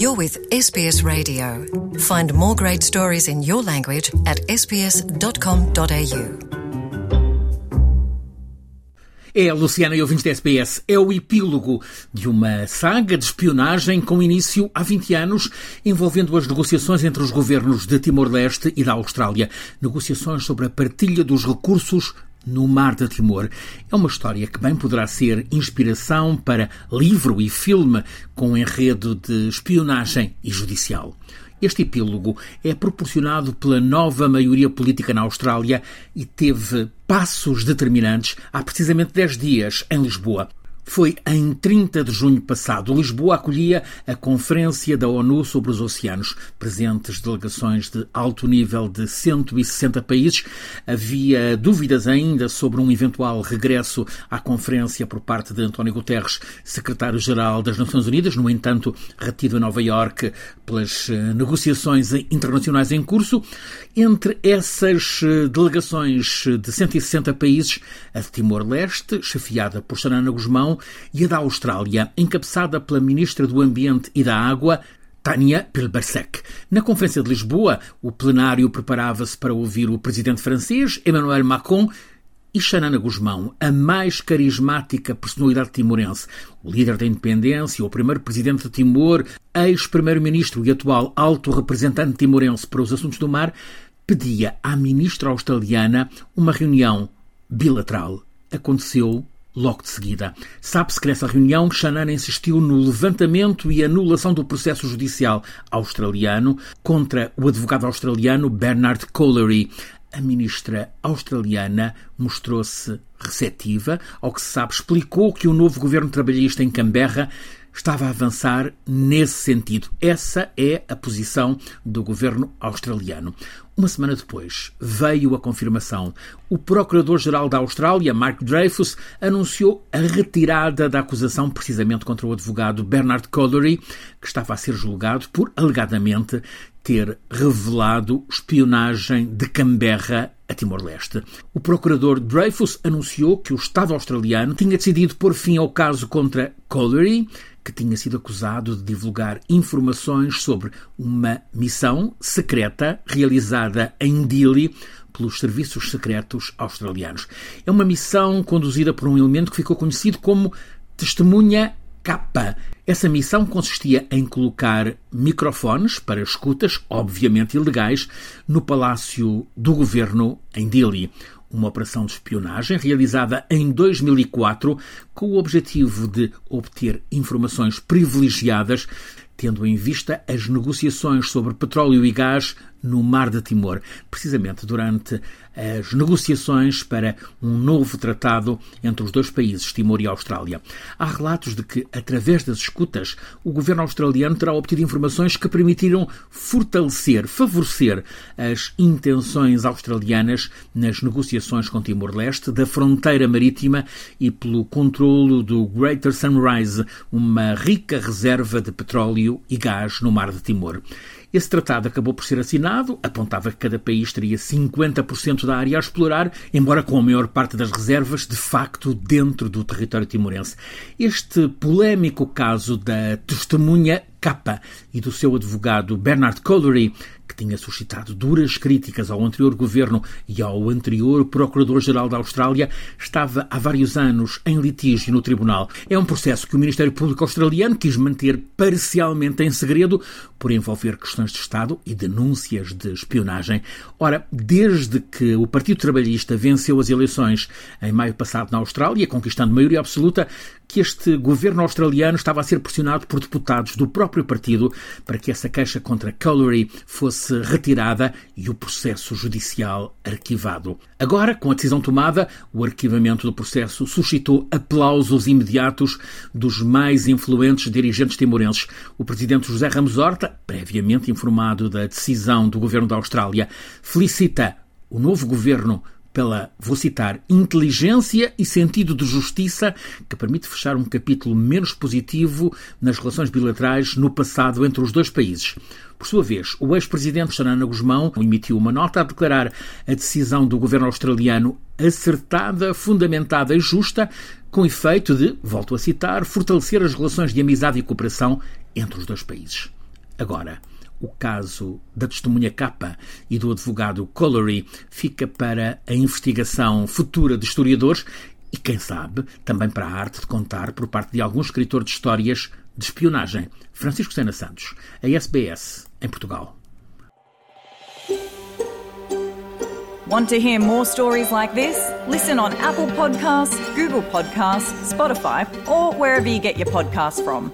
You're with SBS Radio. Find more great stories in your language at sbs.com.au. É, Luciana e ouvintes da SBS, é o epílogo de uma saga de espionagem com início há 20 anos, envolvendo as negociações entre os governos de Timor-Leste e da Austrália. Negociações sobre a partilha dos recursos no Mar de Timor. É uma história que bem poderá ser inspiração para livro e filme com enredo de espionagem e judicial. Este epílogo é proporcionado pela nova maioria política na Austrália e teve passos determinantes há precisamente 10 dias em Lisboa. Foi em 30 de junho passado. Lisboa acolhia a Conferência da ONU sobre os Oceanos. Presentes delegações de alto nível de 160 países. Havia dúvidas ainda sobre um eventual regresso à conferência por parte de António Guterres, secretário-geral das Nações Unidas. No entanto, retido em Nova Iorque pelas eh, negociações internacionais em curso. Entre essas eh, delegações de 160 países, a de Timor-Leste, chefiada por Sanana Guzmão, e a da Austrália, encabeçada pela Ministra do Ambiente e da Água, Tânia Pilbersek. Na Conferência de Lisboa, o plenário preparava-se para ouvir o presidente francês, Emmanuel Macron, e Xanana Guzmão, a mais carismática personalidade timorense, o líder da independência, o primeiro presidente de Timor, ex-primeiro-ministro e atual alto representante timorense para os assuntos do mar, pedia à ministra australiana uma reunião bilateral. Aconteceu logo de seguida. Sabe-se que nessa reunião Xanana insistiu no levantamento e anulação do processo judicial australiano contra o advogado australiano Bernard Collery. A ministra australiana mostrou-se receptiva, ao que se sabe, explicou que o novo governo trabalhista em Canberra estava a avançar nesse sentido. Essa é a posição do governo australiano. Uma semana depois, veio a confirmação. O Procurador-Geral da Austrália, Mark Dreyfus, anunciou a retirada da acusação precisamente contra o advogado Bernard Collery, que estava a ser julgado por, alegadamente, ter revelado espionagem de Canberra a Timor-Leste. O procurador Dreyfus anunciou que o Estado australiano tinha decidido pôr fim ao caso contra Collery, que tinha sido acusado de divulgar informações sobre uma missão secreta realizada em Dili pelos serviços secretos australianos. É uma missão conduzida por um elemento que ficou conhecido como testemunha K. Essa missão consistia em colocar microfones para escutas, obviamente ilegais, no palácio do governo em Dili uma operação de espionagem realizada em 2004 com o objetivo de obter informações privilegiadas, tendo em vista as negociações sobre petróleo e gás no Mar de Timor, precisamente durante as negociações para um novo tratado entre os dois países, Timor e Austrália. Há relatos de que, através das escutas, o governo australiano terá obtido informações que permitiram fortalecer, favorecer as intenções australianas nas negociações com Timor-Leste, da fronteira marítima e pelo controlo do Greater Sunrise, uma rica reserva de petróleo e gás no Mar de Timor. Esse tratado acabou por ser assinado, apontava que cada país teria 50% da área a explorar, embora com a maior parte das reservas de facto dentro do território timorense. Este polémico caso da testemunha Capa e do seu advogado Bernard Collery que tinha suscitado duras críticas ao anterior governo e ao anterior Procurador-Geral da Austrália, estava há vários anos em litígio no tribunal. É um processo que o Ministério Público Australiano quis manter parcialmente em segredo por envolver questões de Estado e denúncias de espionagem. Ora, desde que o Partido Trabalhista venceu as eleições em maio passado na Austrália, conquistando maioria absoluta, que este governo australiano estava a ser pressionado por deputados do próprio partido para que essa queixa contra Collery retirada e o processo judicial arquivado. Agora, com a decisão tomada, o arquivamento do processo suscitou aplausos imediatos dos mais influentes dirigentes timorenses. O presidente José Ramos Horta, previamente informado da decisão do governo da Austrália, felicita o novo governo pela, vou citar, inteligência e sentido de justiça que permite fechar um capítulo menos positivo nas relações bilaterais no passado entre os dois países. Por sua vez, o ex-presidente Xanana Guzmão emitiu uma nota a declarar a decisão do governo australiano acertada, fundamentada e justa, com efeito de, volto a citar, fortalecer as relações de amizade e cooperação entre os dois países. Agora, o caso da testemunha Capa e do advogado Collery fica para a investigação futura de historiadores e, quem sabe, também para a arte de contar por parte de algum escritor de histórias de espionagem. Francisco Sena Santos, a SBS, em Portugal. Want to hear more stories like this? Listen on Apple Podcasts, Google Podcasts, Spotify, or wherever you get your podcasts from.